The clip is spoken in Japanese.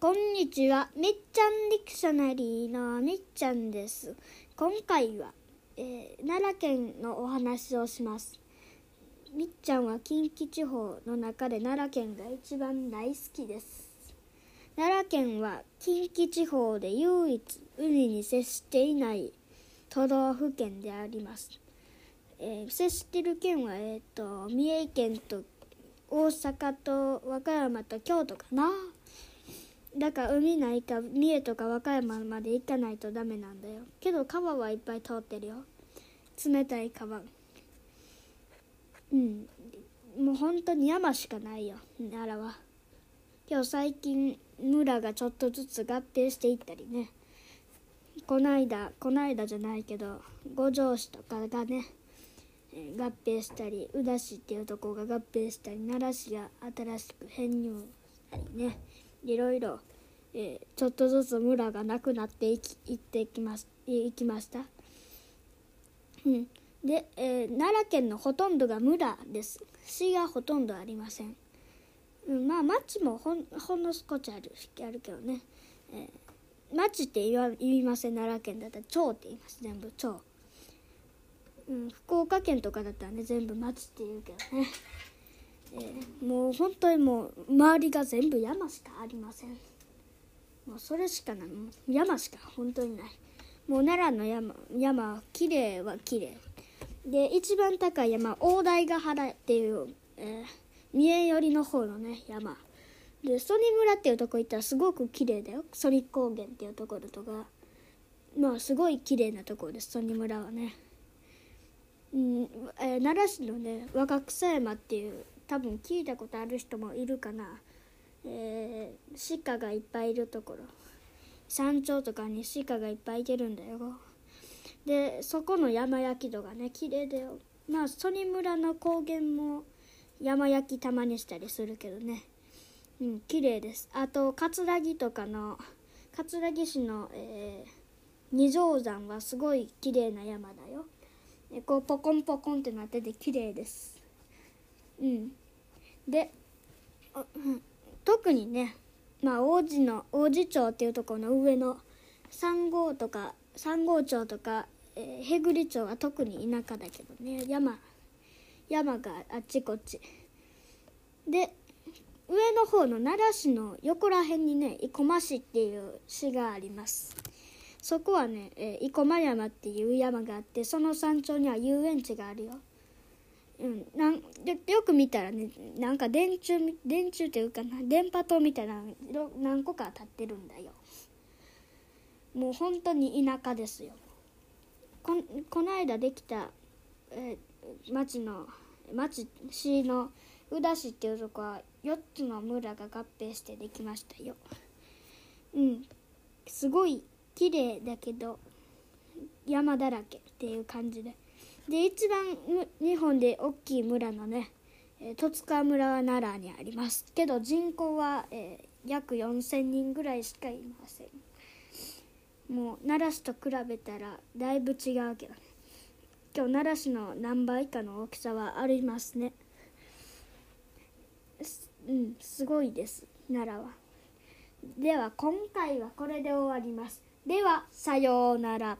こんにちは。みっちゃんディクショナリーのみっちゃんです。今回は、えー奈良県のお話をします。みっちゃんは近畿地方の中で奈良県が一番大好きです。奈良県は近畿地方で唯一海に接していない都道府県であります。えー接している県は、えー、と三重県と大阪と和歌山と京都かな。だから海ないか三重とか和歌山まで行かないとダメなんだよ。けど川はいっぱい通ってるよ。冷たい川。うん。もう本当に山しかないよ。奈良は。今日最近村がちょっとずつ合併していったりね。こないだこないだじゃないけど五条市とかがね合併したり宇陀市っていうとこが合併したり奈良市が新しく編入したりね。いろいろ、えちょっとずつ村がなくなっていきいってきますいきました、うん、で、えー奈良県のほとんどが村です。市がほとんどありません、うん、まあ町もほんほんの少しあるあるけどね、えー町って言わ言いません。奈良県だったら町って言います。全部町。うん、福岡県とかだったらね全部町って言うけどね、えーもう本当にもう周りが全部山しかありません。もうそれしかない。山しか本当にない。もう奈良の山山は綺麗は綺麗。で一番高い山大台ヶ原っていう、えー三重寄りの方のね山。で曽根村っていうとこ行ったらすごく綺麗だよ。曽根高原っていうところとか。まあすごい綺麗なところです曽根村はね。うんえー奈良市のね若草山っていう多分聞いたことある人もいるかな、えー鹿がいっぱいいるところ。山頂とかに鹿がいっぱいいてるんだよ。でそこの山焼き度がね綺麗だよ。まあ曽根村の高原も山焼きたまにしたりするけどね。うん綺麗です。あと葛城とかの葛城市の、えー二条山はすごい綺麗な山だよ。えこうポコンポコンってなってて綺麗です。うん。であうん。特にねまあ王子の王子町っていうところの上の三号とか三号町とか、えー、へぐり町は特に田舎だけどね。山山があっちこっち。で上の方の奈良市の横ら辺にね生駒市っていう市があります。そこはね、えー、生駒山っていう山があってその山頂には遊園地があるよ。うん、なんよく見たらねなんか電柱電柱っていうかな電波塔みたいなの何個か立ってるんだよ。もう本当に田舎ですよ。ここの間できた、え町の町市の宇陀市っていうとこは4つの村が合併してできましたよ。うん、すごい綺麗だけど山だらけっていう感じでで一番日本で大きい村のね、えー十津川村は奈良にあります。けど人口は、えー約4,000人ぐらいしかいません。もう奈良市と比べたらだいぶ違うけどね。今日奈良市の何倍かの大きさはありますね。うんすごいです奈良は。では今回はこれで終わります。ではさようなら。